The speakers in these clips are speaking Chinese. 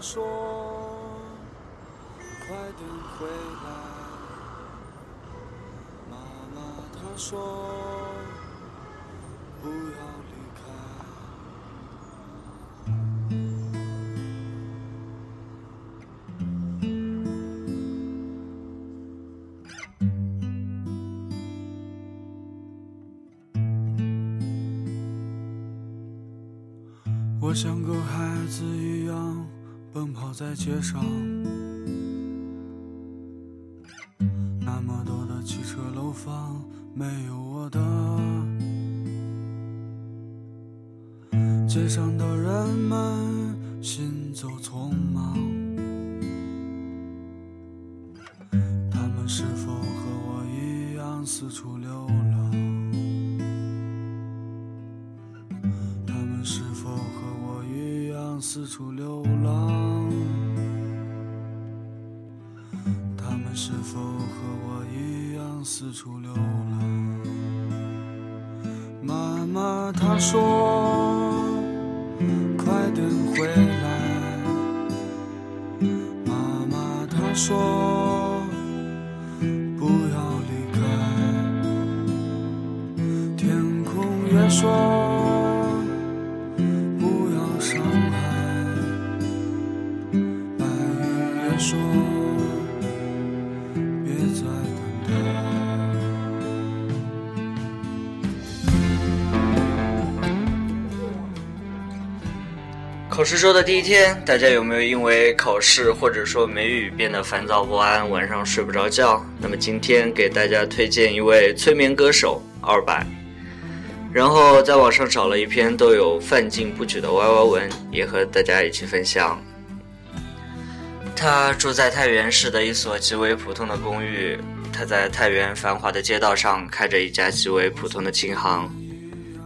说，快点回来。妈妈她说，不要离开。我像个孩子一样奔跑在街上，那么多的汽车楼房没有我的，街上的浪？他们是否和我一样四处流浪？妈妈她说，快点回来。妈妈她说，说别再等待。考试周的第一天，大家有没有因为考试或者说美语变得烦躁不安，晚上睡不着觉？那么今天给大家推荐一位催眠歌手二百，然后在网上找了一篇都有范进不举的歪歪文，也和大家一起分享。他住在太原市的一所极为普通的公寓，他在太原繁华的街道上开着一家极为普通的琴行。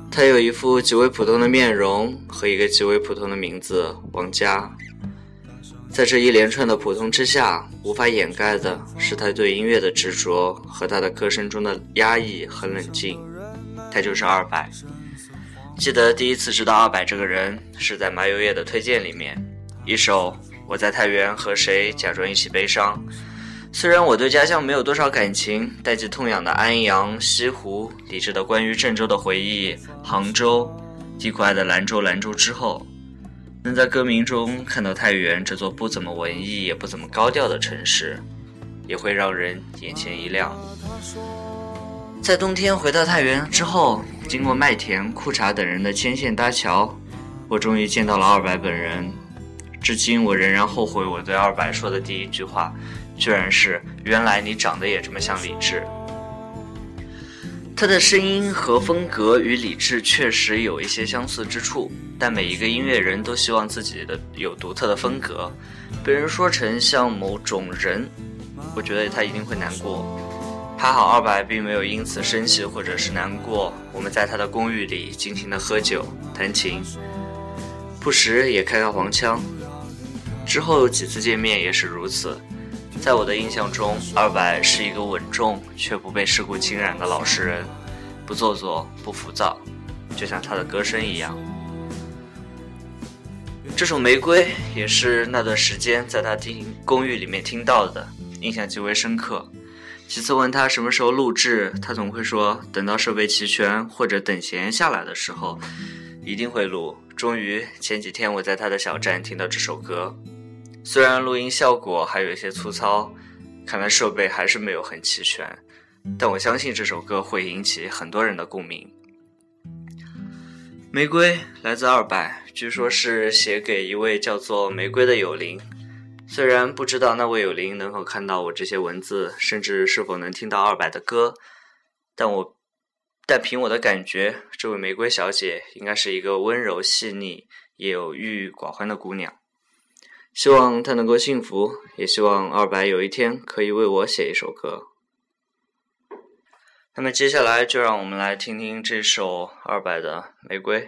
他有一副极为普通的面容和一个极为普通的名字王佳，在这一连串的普通之下，无法掩盖的是他对音乐的执着和他的歌声中的压抑和冷静。他就是二百。记得第一次知道二百这个人是在麻油叶的推荐里面，一首《我在太原和谁假装一起悲伤》。虽然我对家乡没有多少感情，但既痛痒的安阳、西湖，理智的关于郑州的回忆，杭州，低苦爱的兰州，兰州之后，能在歌名中看到太原这座不怎么文艺也不怎么高调的城市，也会让人眼前一亮。在冬天回到太原之后，经过麦田、裤衩等人的牵线搭桥，我终于见到了二百本人。至今我仍然后悔我对二白说的第一句话。居然是原来你长得也这么像李志。他的声音和风格与李志确实有一些相似之处，但每一个音乐人都希望自己的有独特的风格。被人说成像某种人，我觉得他一定会难过。还好二白并没有因此生气或者是难过。我们在他的公寓里尽情的喝酒、弹琴，不时也开开黄腔。之后几次见面也是如此。在我的印象中，二白是一个稳重却不被世故侵染的老实人，不做作，不浮躁，就像他的歌声一样。这首《玫瑰》也是那段时间在他听公寓里面听到的，印象极为深刻。几次问他什么时候录制，他总会说等到设备齐全或者等闲下来的时候，一定会录。终于前几天我在他的小站听到这首歌。虽然录音效果还有一些粗糙，看来设备还是没有很齐全，但我相信这首歌会引起很多人的共鸣。玫瑰来自二百，据说是写给一位叫做玫瑰的友邻。虽然不知道那位友邻能否看到我这些文字，甚至是否能听到二百的歌，但我，但凭我的感觉，这位玫瑰小姐应该是一个温柔细腻、也有郁郁寡欢的姑娘。希望他能够幸福，也希望二白有一天可以为我写一首歌。那么接下来就让我们来听听这首二白的《玫瑰》。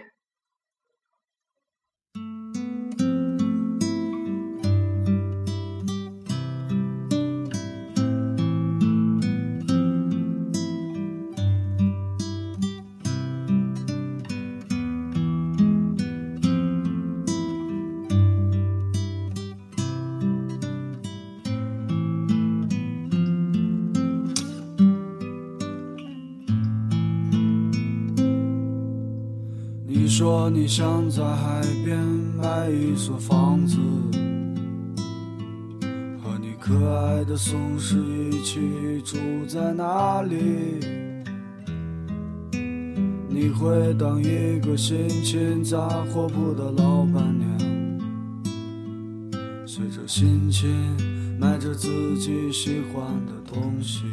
你想在海边买一所房子，和你可爱的松狮一起住在那里。你会当一个心情杂货铺的老板娘，随着心情买着自己喜欢的东西。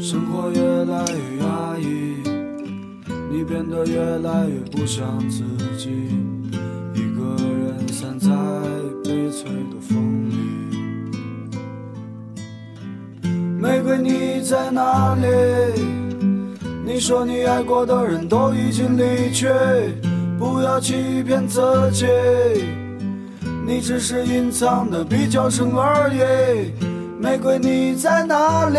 生活越，变得越来越不像自己，一个人散在悲催的风里。玫瑰，你在哪里？你说你爱过的人都已经离去，不要欺骗自己，你只是隐藏的比较深而已。玫瑰，你在哪里？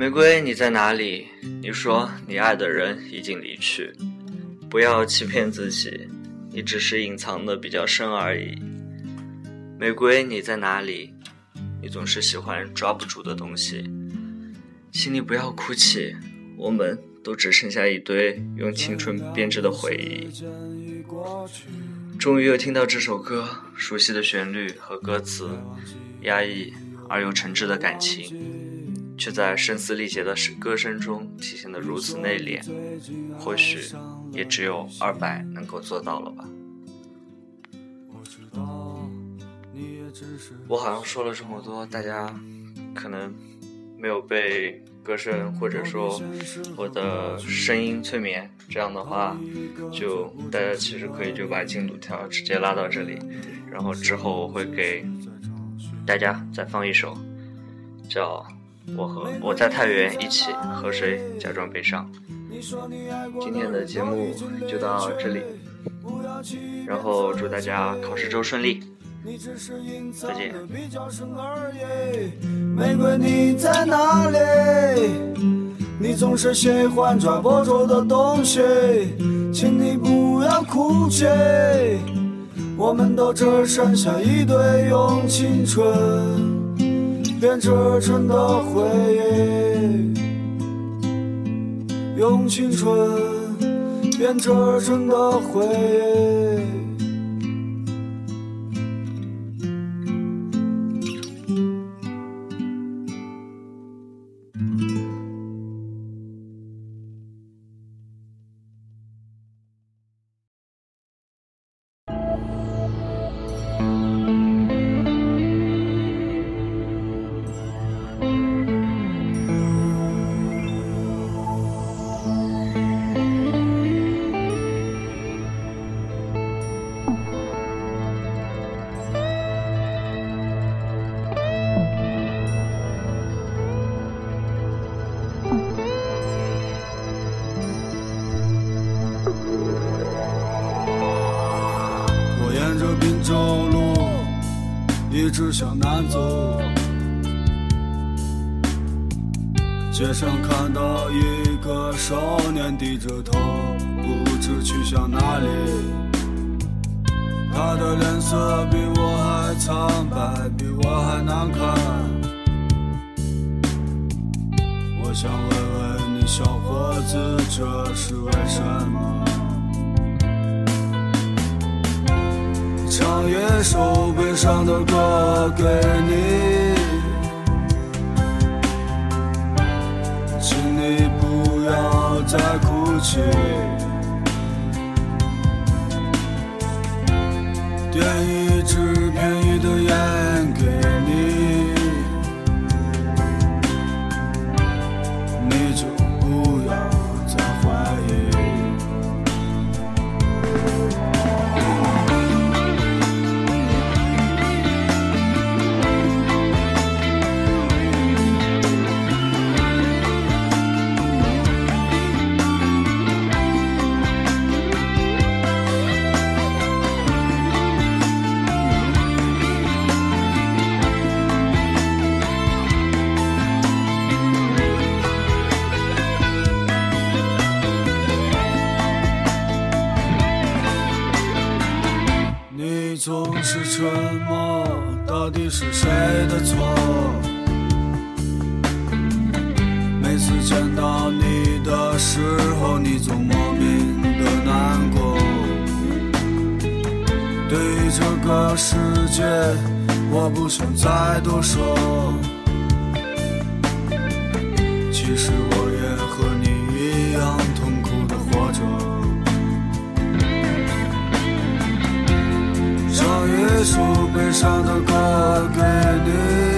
玫瑰，你在哪里？你说你爱的人已经离去，不要欺骗自己，你只是隐藏的比较深而已。玫瑰，你在哪里？你总是喜欢抓不住的东西，请你不要哭泣，我们都只剩下一堆用青春编织的回忆。终于又听到这首歌，熟悉的旋律和歌词，压抑而又诚挚的感情。却在声嘶力竭的歌声中体现得如此内敛，或许也只有二百能够做到了吧。我好像说了这么多，大家可能没有被歌声或者说我的声音催眠，这样的话，就大家其实可以就把进度条直接拉到这里，然后之后我会给大家再放一首叫。我和我在太原一起和谁假装悲伤？今天的节目就到这里，然后祝大家考试周顺利，再见。玫瑰你在哪里？你总是喜欢抓不住的东西，请你不要哭泣。我们都只剩下一堆用青春。编织成的回忆，用青春编织成的回忆。一直向南走，街上看到一个少年低着头，不知去向哪里。他的脸色比我还苍白，比我还难看。我想问问你，小伙子，这是为什一首悲伤的歌给你，请你不要再哭泣。总是沉默，到底是谁的错？每次见到你的时候，你总莫名的难过。对于这个世界，我不想再多说。其实我一首悲伤的歌给你，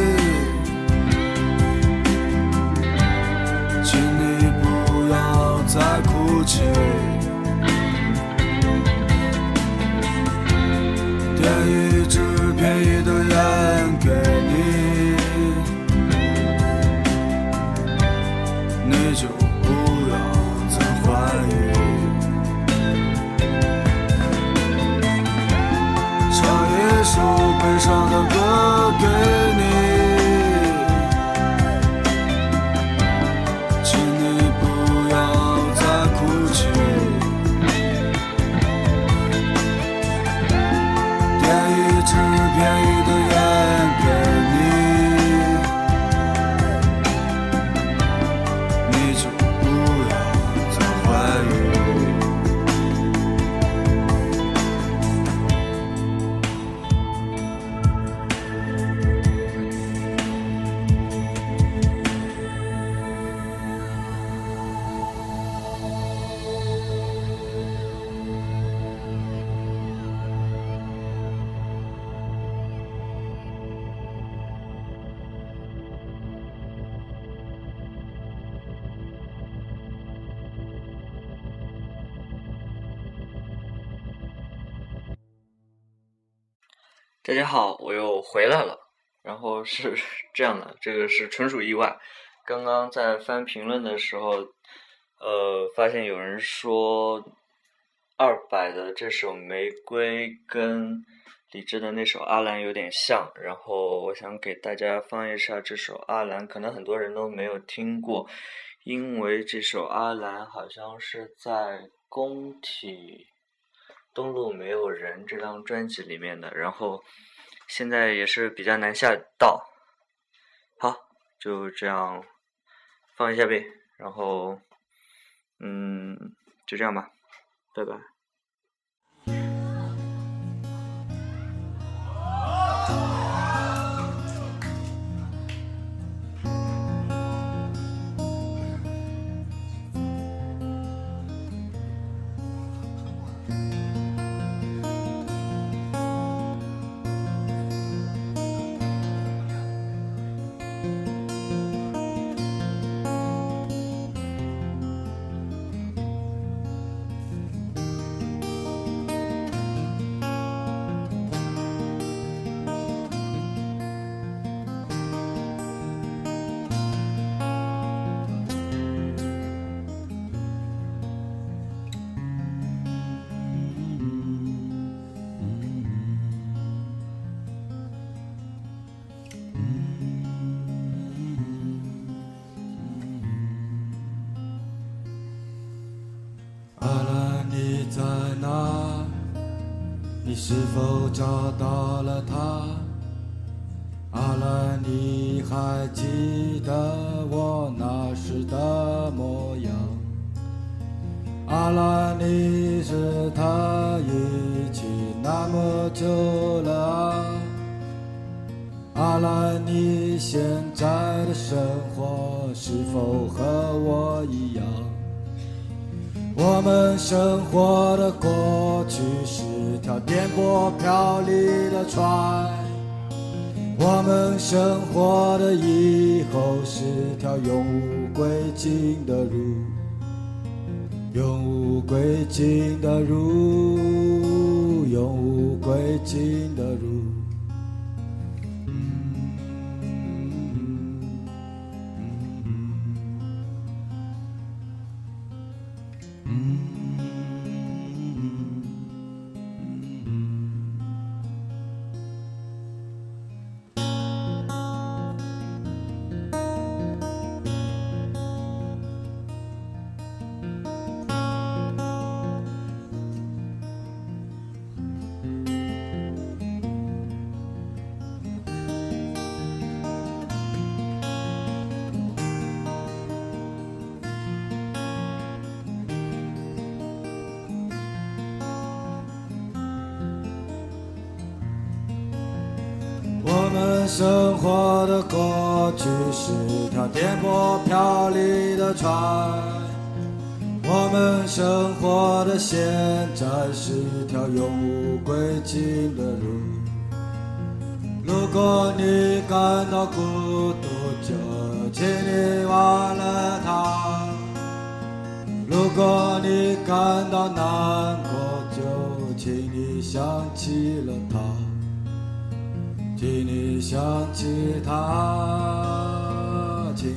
伤的大家好，我又回来了。然后是 这样的，这个是纯属意外。刚刚在翻评论的时候，呃，发现有人说二百的这首《玫瑰》跟李志的那首《阿兰》有点像，然后我想给大家放一下这首《阿兰》，可能很多人都没有听过，因为这首《阿兰》好像是在工体。东路没有人这张专辑里面的，然后现在也是比较难下到。好，就这样放一下呗，然后嗯，就这样吧，拜拜。阿兰，你在哪？你是否找到了他？阿兰，你还记得我那时的模样？阿兰，你是他一起那么久了啊？阿兰，你现在的生活是否和我一样？我们生活的过去是条颠簸飘离的船，我们生活的以后是条永无归尽的路，永无归尽的路，永无归尽的路。生活的过去是条颠簸飘离的船，我们生活的现在是条永无归尽的路。如果你感到孤独，就请你忘了他；如果你感到难过，就请你想起了他。请你想起他，请